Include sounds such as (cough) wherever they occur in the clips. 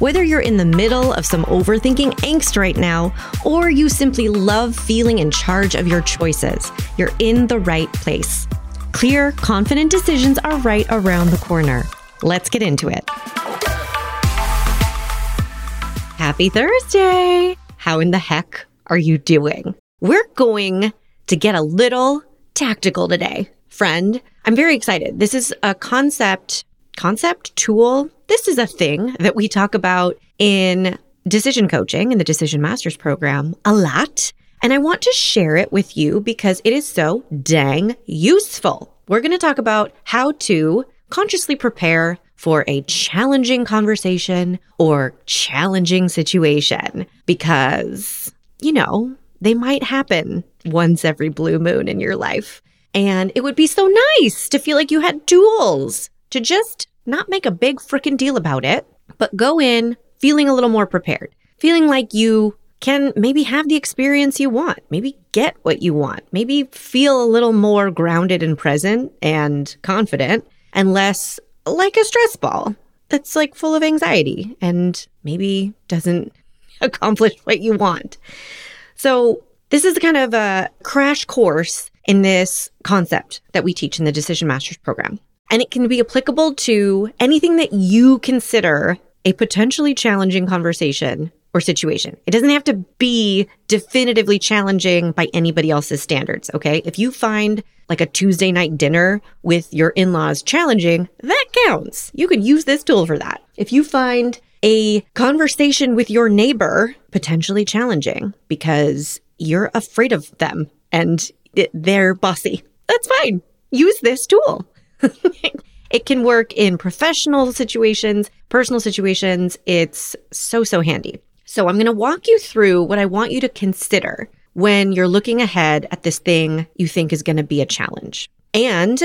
Whether you're in the middle of some overthinking angst right now, or you simply love feeling in charge of your choices, you're in the right place. Clear, confident decisions are right around the corner. Let's get into it. Happy Thursday! How in the heck are you doing? We're going to get a little tactical today, friend. I'm very excited. This is a concept, concept tool. This is a thing that we talk about in decision coaching in the Decision Masters program a lot. And I want to share it with you because it is so dang useful. We're going to talk about how to consciously prepare for a challenging conversation or challenging situation because, you know, they might happen once every blue moon in your life. And it would be so nice to feel like you had tools to just not make a big freaking deal about it, but go in feeling a little more prepared, feeling like you can maybe have the experience you want, maybe get what you want, maybe feel a little more grounded and present and confident and less like a stress ball that's like full of anxiety and maybe doesn't (laughs) accomplish what you want. So, this is kind of a crash course in this concept that we teach in the Decision Masters program. And it can be applicable to anything that you consider a potentially challenging conversation or situation. It doesn't have to be definitively challenging by anybody else's standards. Okay. If you find like a Tuesday night dinner with your in laws challenging, that counts. You can use this tool for that. If you find a conversation with your neighbor potentially challenging because you're afraid of them and they're bossy, that's fine. Use this tool. It can work in professional situations, personal situations. It's so, so handy. So I'm going to walk you through what I want you to consider when you're looking ahead at this thing you think is going to be a challenge. And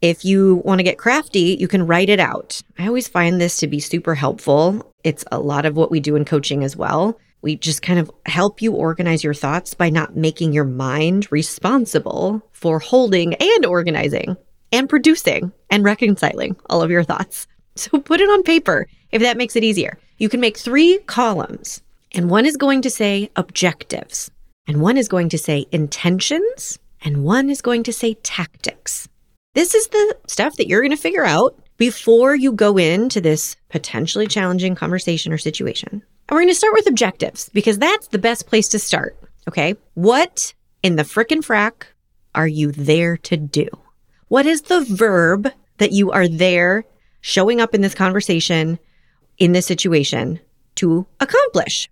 if you want to get crafty, you can write it out. I always find this to be super helpful. It's a lot of what we do in coaching as well. We just kind of help you organize your thoughts by not making your mind responsible for holding and organizing and producing and reconciling all of your thoughts. (laughs) So put it on paper if that makes it easier. You can make three columns, and one is going to say objectives, and one is going to say intentions, and one is going to say tactics. This is the stuff that you're going to figure out before you go into this potentially challenging conversation or situation. And we're going to start with objectives because that's the best place to start. Okay. What in the frickin' frack are you there to do? What is the verb that you are there showing up in this conversation, in this situation to accomplish?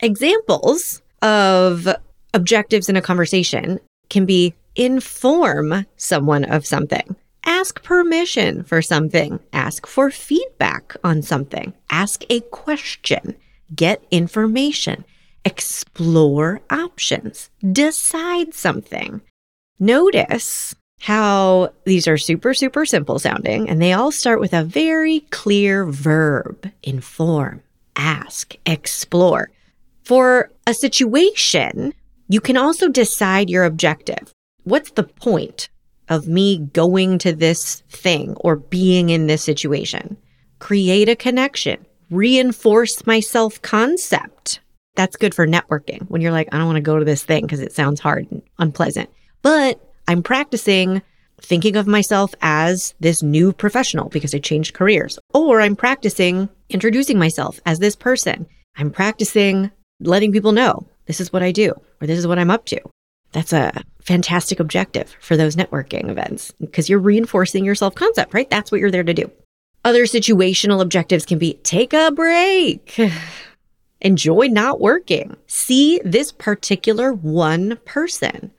Examples of objectives in a conversation can be inform someone of something, ask permission for something, ask for feedback on something, ask a question, get information, explore options, decide something. Notice how these are super, super simple sounding, and they all start with a very clear verb inform, ask, explore. For a situation, you can also decide your objective. What's the point of me going to this thing or being in this situation? Create a connection, reinforce my self concept. That's good for networking when you're like, I don't want to go to this thing because it sounds hard and unpleasant. But I'm practicing thinking of myself as this new professional because I changed careers, or I'm practicing introducing myself as this person. I'm practicing letting people know this is what I do or this is what I'm up to. That's a fantastic objective for those networking events because you're reinforcing your self concept, right? That's what you're there to do. Other situational objectives can be take a break, (sighs) enjoy not working, see this particular one person.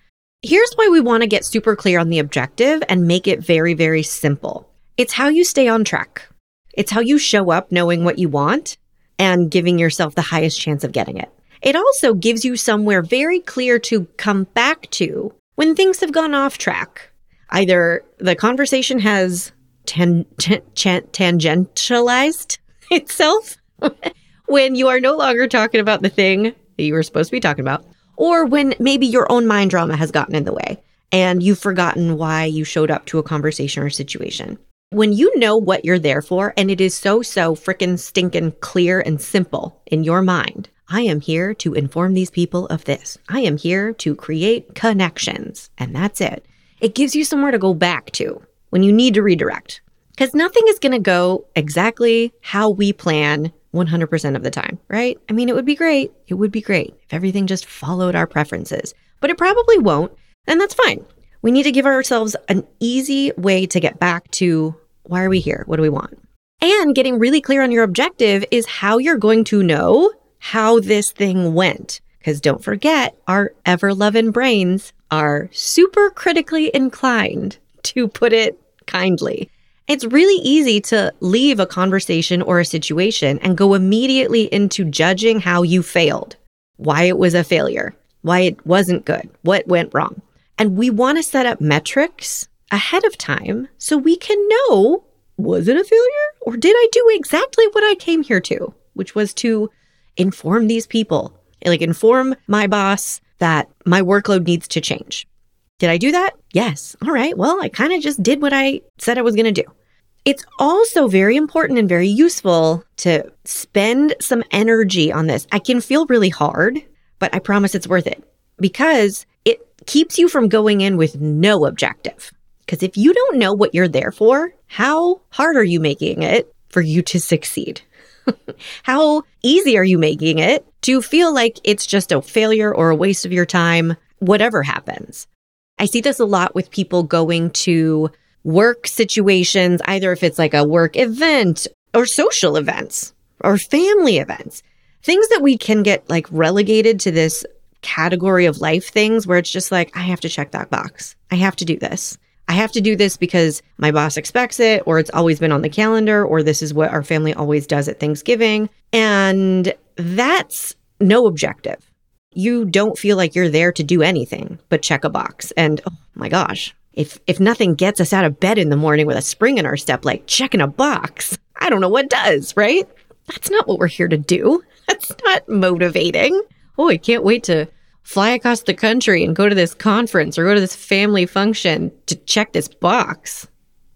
Here's why we want to get super clear on the objective and make it very, very simple. It's how you stay on track. It's how you show up knowing what you want and giving yourself the highest chance of getting it. It also gives you somewhere very clear to come back to when things have gone off track. Either the conversation has tan- tan- tangentialized (laughs) itself (laughs) when you are no longer talking about the thing that you were supposed to be talking about, or when maybe your own mind drama has gotten in the way and you've forgotten why you showed up to a conversation or situation. When you know what you're there for and it is so, so freaking stinking clear and simple in your mind, I am here to inform these people of this. I am here to create connections. And that's it. It gives you somewhere to go back to when you need to redirect. Because nothing is going to go exactly how we plan 100% of the time, right? I mean, it would be great. It would be great if everything just followed our preferences, but it probably won't. And that's fine. We need to give ourselves an easy way to get back to why are we here? What do we want? And getting really clear on your objective is how you're going to know how this thing went. Because don't forget, our ever loving brains are super critically inclined, to put it kindly. It's really easy to leave a conversation or a situation and go immediately into judging how you failed, why it was a failure, why it wasn't good, what went wrong. And we want to set up metrics ahead of time so we can know was it a failure or did I do exactly what I came here to, which was to inform these people, like inform my boss that my workload needs to change. Did I do that? Yes. All right. Well, I kind of just did what I said I was going to do. It's also very important and very useful to spend some energy on this. I can feel really hard, but I promise it's worth it because it keeps you from going in with no objective. Because if you don't know what you're there for, how hard are you making it for you to succeed? (laughs) how easy are you making it to feel like it's just a failure or a waste of your time, whatever happens? I see this a lot with people going to work situations, either if it's like a work event or social events or family events, things that we can get like relegated to this category of life things where it's just like, I have to check that box. I have to do this. I have to do this because my boss expects it, or it's always been on the calendar, or this is what our family always does at Thanksgiving. And that's no objective you don't feel like you're there to do anything but check a box. And oh my gosh, if if nothing gets us out of bed in the morning with a spring in our step like checking a box, I don't know what does, right? That's not what we're here to do. (laughs) That's not motivating. Oh, I can't wait to fly across the country and go to this conference or go to this family function to check this box.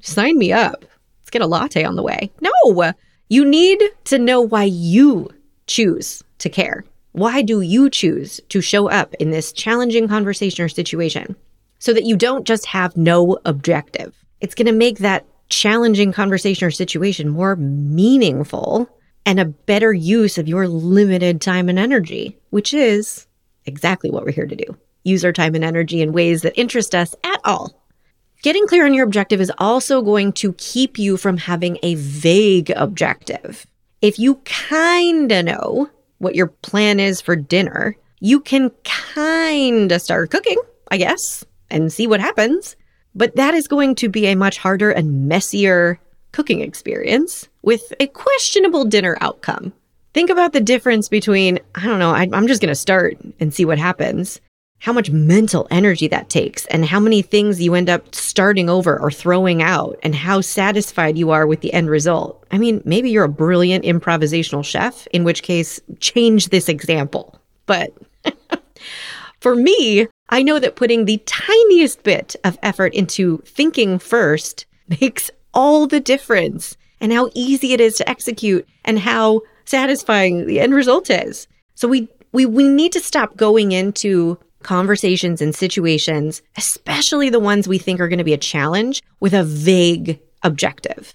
Sign me up. Let's get a latte on the way. No, you need to know why you choose to care. Why do you choose to show up in this challenging conversation or situation so that you don't just have no objective? It's going to make that challenging conversation or situation more meaningful and a better use of your limited time and energy, which is exactly what we're here to do. Use our time and energy in ways that interest us at all. Getting clear on your objective is also going to keep you from having a vague objective. If you kind of know what your plan is for dinner, you can kind of start cooking, I guess, and see what happens. But that is going to be a much harder and messier cooking experience with a questionable dinner outcome. Think about the difference between, I don't know, I, am just going to start and see what happens, how much mental energy that takes, and how many things you end up starting over or throwing out, and how satisfied you are with the end result. I mean, maybe you're a brilliant improvisational chef, in which case, change this example. But (laughs) for me, I know that putting the tiniest bit of effort into thinking first (laughs) makes all the difference, and how easy it is to execute, and how satisfying the end result is. So we we we need to stop going into conversations and situations, especially the ones we think are going to be a challenge, with a vague objective.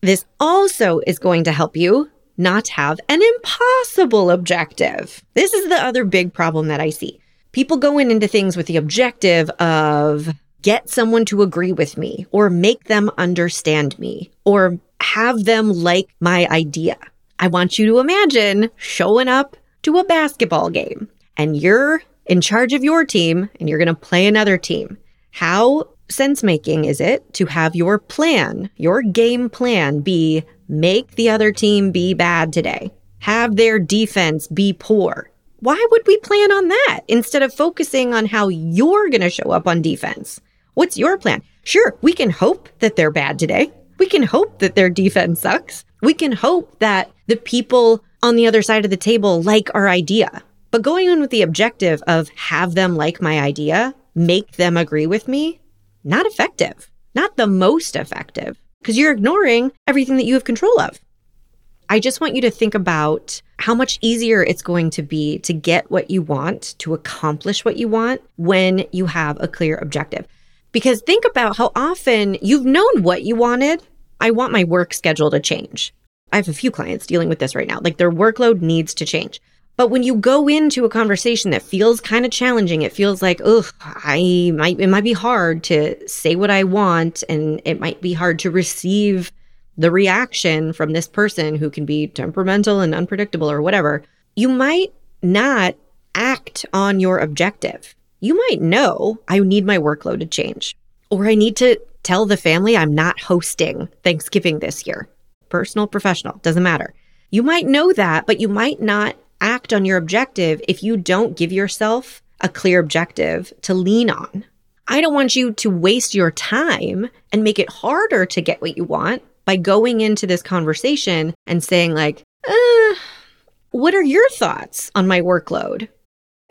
This also is going to help you not have an impossible objective. This is the other big problem that I see. People going into things with the objective of get someone to agree with me or make them understand me or have them like my idea. I want you to imagine showing up to a basketball game and you're in charge of your team and you're going to play another team. How sense making is it to have your plan, your game plan be make the other team be bad today? Have their defense be poor. Why would we plan on that instead of focusing on how you're going to show up on defense? What's your plan? Sure, we can hope that they're bad today. We can hope that their defense sucks. We can hope that the people on the other side of the table like our idea. But going in with the objective of have them like my idea, make them agree with me, not effective, not the most effective, because you're ignoring everything that you have control of. I just want you to think about how much easier it's going to be to get what you want, to accomplish what you want when you have a clear objective. Because think about how often you've known what you wanted. I want my work schedule to change. I have a few clients dealing with this right now. Like their workload needs to change. But when you go into a conversation that feels kind of challenging, it feels like, ugh, I might, it might be hard to say what I want and it might be hard to receive the reaction from this person who can be temperamental and unpredictable or whatever. You might not act on your objective. You might know I need my workload to change, or I need to tell the family I'm not hosting Thanksgiving this year. Personal, professional, doesn't matter. You might know that, but you might not act on your objective if you don't give yourself a clear objective to lean on. I don't want you to waste your time and make it harder to get what you want by going into this conversation and saying, like, uh, what are your thoughts on my workload?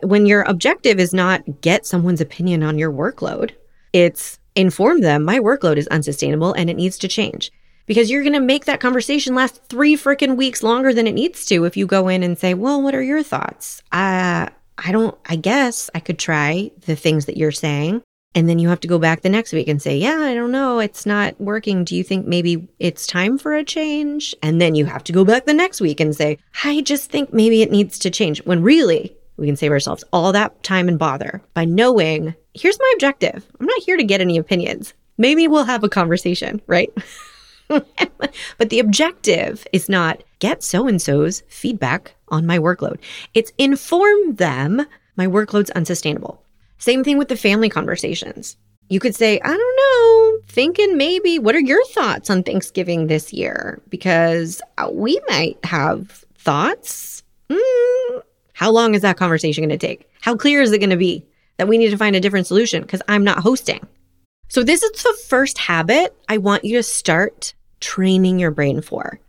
When your objective is not get someone's opinion on your workload, it's inform them my workload is unsustainable and it needs to change because you're going to make that conversation last three freaking weeks longer than it needs to if you go in and say, well, what are your thoughts? Uh, I don't, I guess I could try the things that you're saying. And then you have to go back the next week and say, yeah, I don't know. It's not working. Do you think maybe it's time for a change? And then you have to go back the next week and say, I just think maybe it needs to change. When really, we can save ourselves all that time and bother by knowing here's my objective. I'm not here to get any opinions. Maybe we'll have a conversation, right? (laughs) (laughs) but the objective is not get so and so's feedback on my workload. It's inform them my workload's unsustainable. Same thing with the family conversations. You could say, I don't know, thinking maybe, what are your thoughts on Thanksgiving this year? Because uh, we might have thoughts. Mm, how long is that conversation going to take? How clear is it going to be that we need to find a different solution because I'm not hosting? So, this is the first habit I want you to start training your brain for.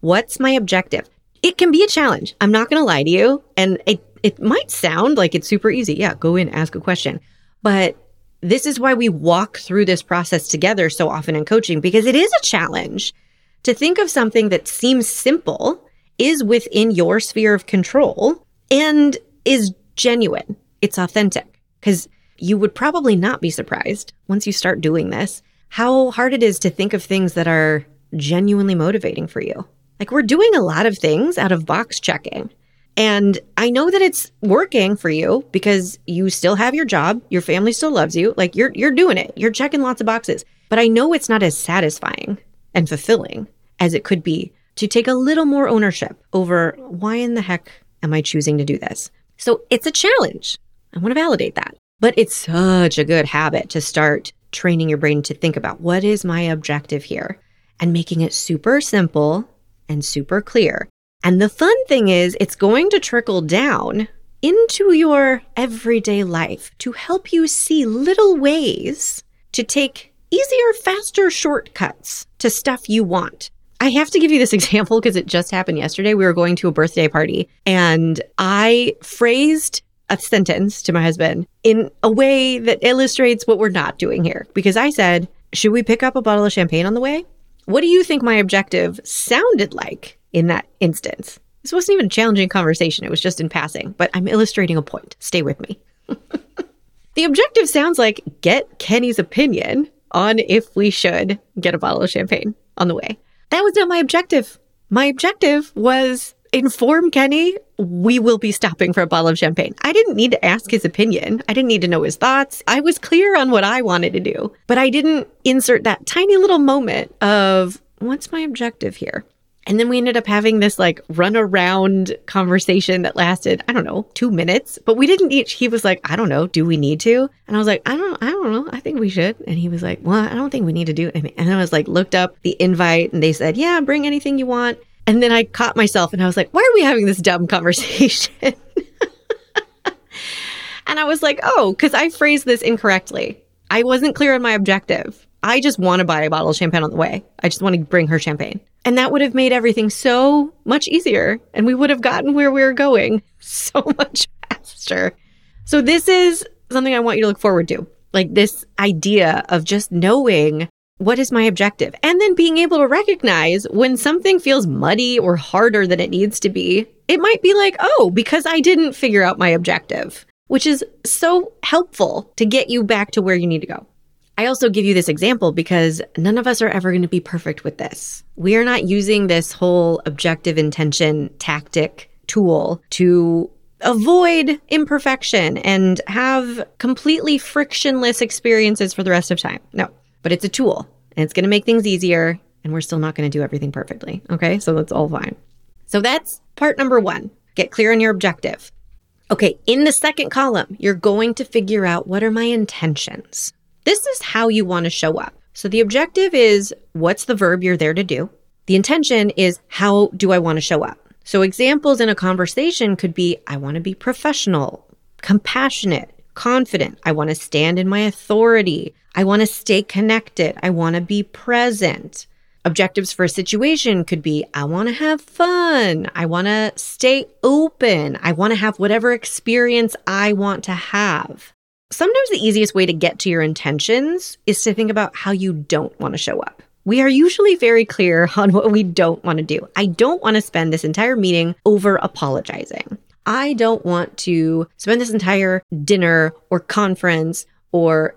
What's my objective? It can be a challenge. I'm not going to lie to you. And it, it might sound like it's super easy. Yeah, go in, ask a question. But this is why we walk through this process together so often in coaching, because it is a challenge to think of something that seems simple, is within your sphere of control, and is genuine. It's authentic. Because you would probably not be surprised once you start doing this how hard it is to think of things that are genuinely motivating for you. Like we're doing a lot of things out of box checking. And I know that it's working for you because you still have your job, your family still loves you, like you're you're doing it. You're checking lots of boxes. But I know it's not as satisfying and fulfilling as it could be to take a little more ownership over why in the heck am I choosing to do this? So it's a challenge. I want to validate that. But it's such a good habit to start training your brain to think about what is my objective here and making it super simple and super clear. And the fun thing is, it's going to trickle down into your everyday life to help you see little ways to take easier, faster shortcuts to stuff you want. I have to give you this (laughs) example because it just happened yesterday. We were going to a birthday party and I phrased a sentence to my husband in a way that illustrates what we're not doing here. Because I said, Should we pick up a bottle of champagne on the way? What do you think my objective sounded like in that instance? This wasn't even a challenging conversation, it was just in passing, but I'm illustrating a point. Stay with me. (laughs) the objective sounds like get Kenny's opinion on if we should get a bottle of champagne on the way. That was not my objective. My objective was inform Kenny we will be stopping for a bottle of champagne. I didn't need to ask his opinion. I didn't need to know his thoughts. I was clear on what I wanted to do, but I didn't insert that tiny little moment of what's my objective here? And then we ended up having this like run around conversation that lasted, I don't know, two minutes. But we didn't each, he was like, I don't know, do we need to? And I was like, I don't, I don't know. I think we should. And he was like, Well, I don't think we need to do it. And I was like, looked up the invite and they said, Yeah, bring anything you want. And then I caught myself and I was like, why are we having this dumb (laughs) conversation? And I was like, oh, because I phrased this incorrectly. I wasn't clear on my objective. I just want to buy a bottle of champagne on the way. I just want to bring her champagne. And that would have made everything so much easier. And we would have gotten where we were going (laughs) so much faster. So, this is something I want you to look forward to. Like this idea of just knowing what is my objective and then being able to recognize when something feels muddy or harder than it needs to be. It might be like, oh, because I didn't figure out my objective, which is so helpful to get you back to where you need to go. I also give you this example because none of us are ever going to be perfect with this. We are not using this whole objective intention tactic tool to avoid imperfection and have completely frictionless experiences for the rest of time. No, but it's a tool and it's going to make things easier and we're still not going to do everything perfectly. Okay. So that's all fine. So that's part number one. Get clear on your objective. Okay. In the second column, you're going to figure out what are my intentions? This is how you want to show up. So the objective is what's the verb you're there to do? The intention is how do I want to show up? So examples in a conversation could be I want to be professional, compassionate, confident. I want to stand in my authority. I want to stay connected. I want to be present. Objectives for a situation could be I want to have fun. I want to stay open. I want to have whatever experience I want to have. Sometimes the easiest way to get to your intentions is to think about how you don't want to show up. We are usually very clear (laughs) on what we don't want to do. I don't want to spend this entire meeting over apologizing. I don't want to spend this entire dinner or conference or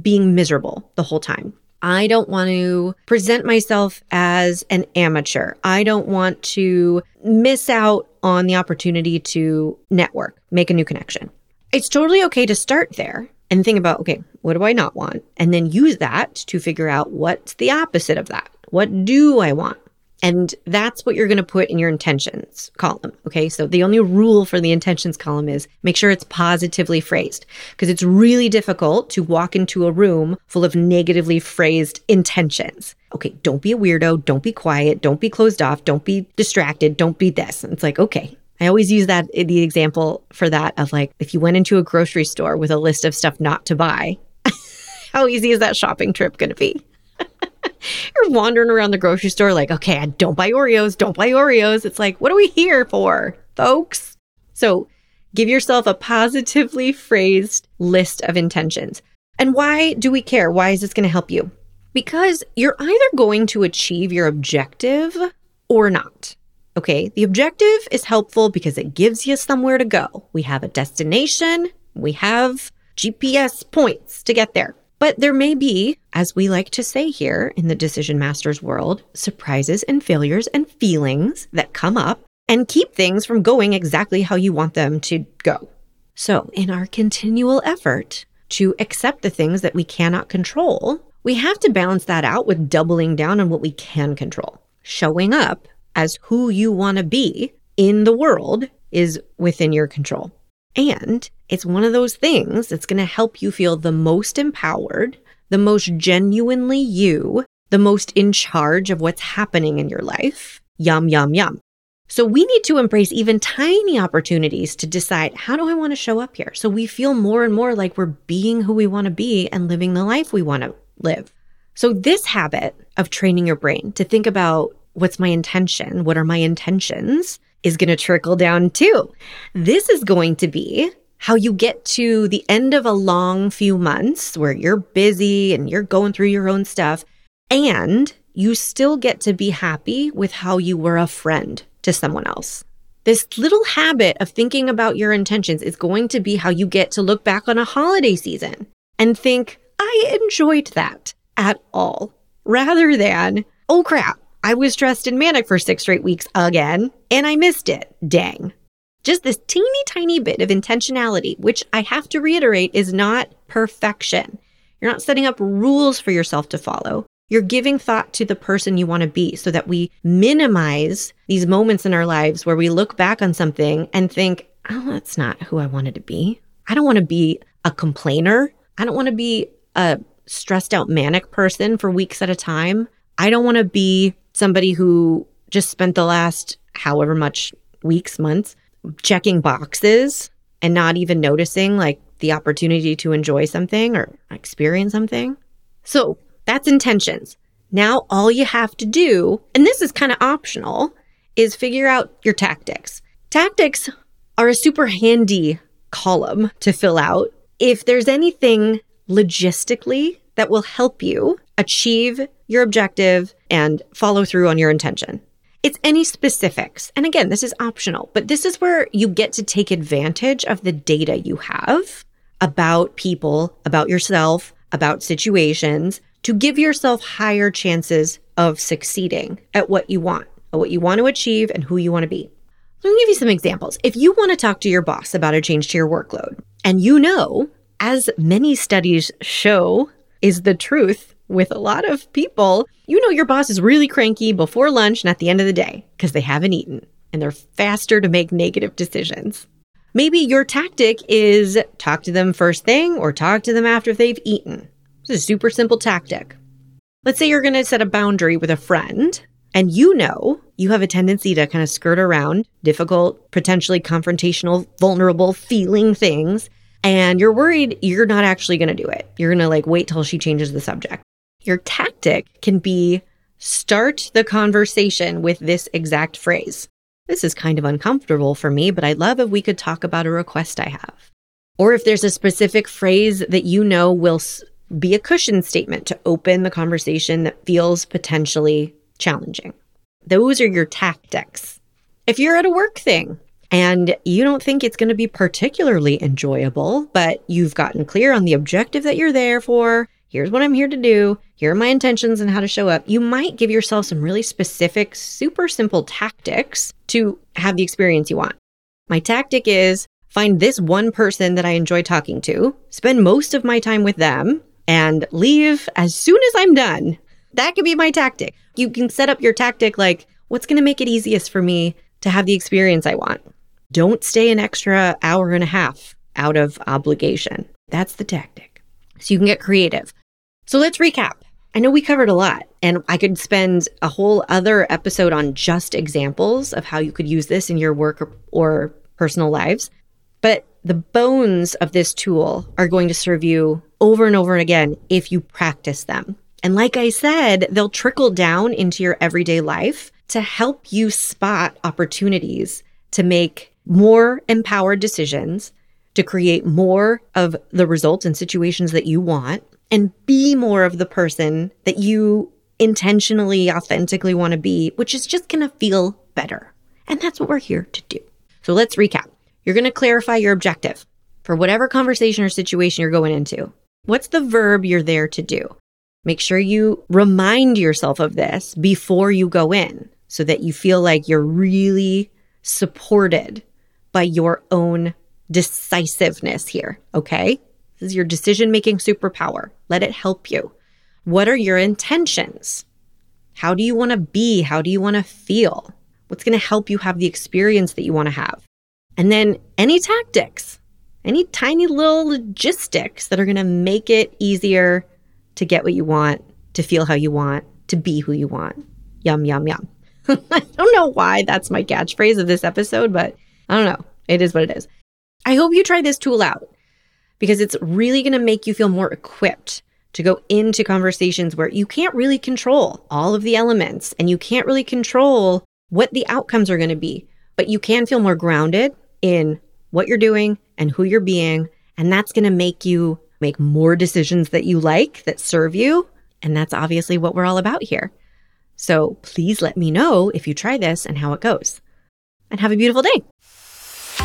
being miserable the whole time. I don't want to present myself as an amateur. I don't want to miss out on the opportunity to network, make a new connection. It's totally okay to start there and think about, okay, what do I not want? And then use that to figure out what's the opposite of that. What do I want? And that's what you're going to put in your intentions column. Okay. So the only rule for the intentions column is make sure it's positively phrased because it's really difficult to walk into a room full of negatively phrased intentions. Okay. Don't be a weirdo. Don't be quiet. Don't be closed off. Don't be distracted. Don't be this. And it's like, okay, I always use that the example for that of like if you went into a grocery store with a list of stuff not to buy, (laughs) how easy is that shopping trip going to be? (laughs) You're wandering around the grocery store like, okay, I don't buy Oreos, don't buy Oreos. It's like, what are we here for, folks? So give yourself a positively phrased list of intentions. And why do we care? Why is this going to help you? Because you're either going to achieve your objective or not. Okay, the objective is helpful because it gives you somewhere to go. We have a destination, we have GPS points to get there. But there may be, as we like to say here in the Decision Masters world, surprises and failures and feelings that come up and keep things from going exactly how you want them to go. So, in our continual effort to accept the things that we cannot control, we have to balance that out with doubling down on what we can control, showing up as who you want to be in the world is within your control. And it's one of those things that's going to help you feel the most empowered, the most genuinely you, the most in charge of what's happening in your life. Yum, yum, yum. So we need to embrace even tiny opportunities to decide how do I want to show up here? So we feel more and more like we're being who we want to be and living the life we want to live. So this habit of training your brain to think about what's my intention? What are my intentions? Is going to trickle down too. This is going to be how you get to the end of a long few months where you're busy and you're going through your own stuff, and you still get to be happy with how you were a friend to someone else. This little habit of thinking about your intentions is going to be how you get to look back on a holiday season and think, I enjoyed that at all, rather than, oh crap, I was dressed in manic for six straight weeks again, and I missed it. Dang. Just this teeny tiny bit of intentionality, which I have to reiterate is not perfection. You're not setting up rules for yourself to follow. You're giving thought to the person you want to be so that we minimize these moments in our lives where we look back on something and think, oh, that's not who I wanted to be. I don't want to be a complainer. I don't want to be a stressed out manic person for weeks at a time. I don't want to be somebody who just spent the last however much weeks, months checking boxes. and not even noticing like the opportunity to enjoy something or experience something. So that's intentions. Now, all you have to do, and this is kind of optional, is figure out your tactics. Tactics are a super handy column to fill out if there's anything logistically that will help you achieve your objective and follow through on your intention. It's any specifics. And again, this is optional, but this is where you get to take advantage of the data you have about people, about yourself, about situations to give yourself higher chances of succeeding at what you want, at what you want to achieve and who you want to be. Let me give you some examples. If you want to talk to your boss about a change to your workload, and you know, as many studies show, is the truth with a lot of people, you know your boss is really cranky before lunch and at the end of the day because they haven't eaten and they're faster to make negative decisions. Maybe your tactic is talk to them first thing or talk to them after they've eaten. It's a super simple tactic. Let's say you're going to set a boundary with a friend and you know you have a tendency to kind of skirt around difficult, potentially confrontational, vulnerable feeling things. And you're worried you're not actually going to do it. You're going to like wait till she changes the subject. Your tactic can be start the conversation with this exact phrase. This is kind of uncomfortable for me, but I'd love if we could talk about a request I have. Or if there's a specific phrase that you know will be a cushion statement to open the conversation that feels potentially challenging. Those are your tactics. If you're at a work thing and you don't think it's going to be particularly enjoyable, but you've gotten clear on the objective that you're there for, here's what I'm here to do, here are my intentions and how to show up, you might give yourself some really specific, super simple tactics to have the experience you want. My tactic is find this one person that I enjoy talking to, spend most of my time with them, and leave as soon as I'm done. That could be my tactic. You can set up your tactic like, what's going to make it easiest for me to have the experience I want? Don't stay an extra hour and a half out of obligation. That's the tactic. So you can get creative. So let's recap. I know we covered a lot, and I could spend a whole other episode on just examples of how you could use this in your work or, or personal lives. But the bones of this tool are going to serve you over and over again if you practice them. And like I said, they'll trickle down into your everyday life to help you spot opportunities to make more empowered decisions, to create more of the results and situations that you want, and be more of the person that you intentionally, authentically want to be, which is just going to feel better. And that's what we're here to do. So let's recap. You're going to clarify your objective for whatever conversation or situation you're going into. What's the verb you're there to do? Make sure you remind yourself of this before you go in so that you feel like you're really supported by your own decisiveness here. Okay. This is your decision making superpower. Let it help you. What are your intentions? How do you want to be? How do you want to feel? What's going to help you have the experience that you want to have? And then any tactics, any tiny little logistics that are going to make it easier to get what you want, to feel how you want, to be who you want. Yum, yum, yum. (laughs) I don't know why that's my catchphrase of this episode, but I don't know. It is what it is. I hope you try this tool out because it's really going to make you feel more equipped to go into conversations where you can't really control all of the elements and you can't really control what the outcomes are going to be, but you can feel more grounded in what you're doing and who you're being. And that's going to make you make more decisions that you like, that serve you. And that's obviously what we're all about here. So please let me know if you try this and how it goes. And have a beautiful day.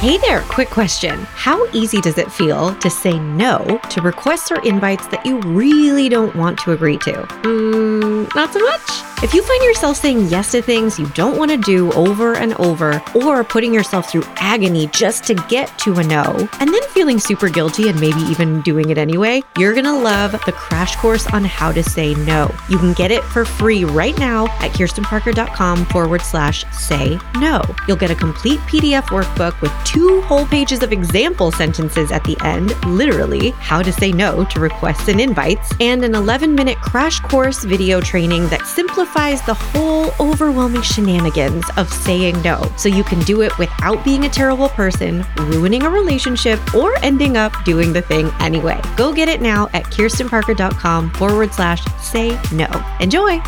Hey there, quick question. How easy does it feel to say no to requests or invites that you really don't want to agree to? Mm, not so much. If you find yourself saying yes to things you don't want to do over and over, or putting yourself through agony just to get to a no, and then feeling super guilty and maybe even doing it anyway, you're going to love the crash course on how to say no. You can get it for free right now at kirstenparker.com forward slash say no. You'll get a complete PDF workbook with two whole pages of example sentences at the end, literally, how to say no to requests and invites, and an 11 minute crash course video training that simplifies simplifies the whole overwhelming shenanigans of saying no so you can do it without being a terrible person, ruining a relationship, or ending up doing the thing anyway. Go get it now at kirstenparker.com forward slash say no. Enjoy.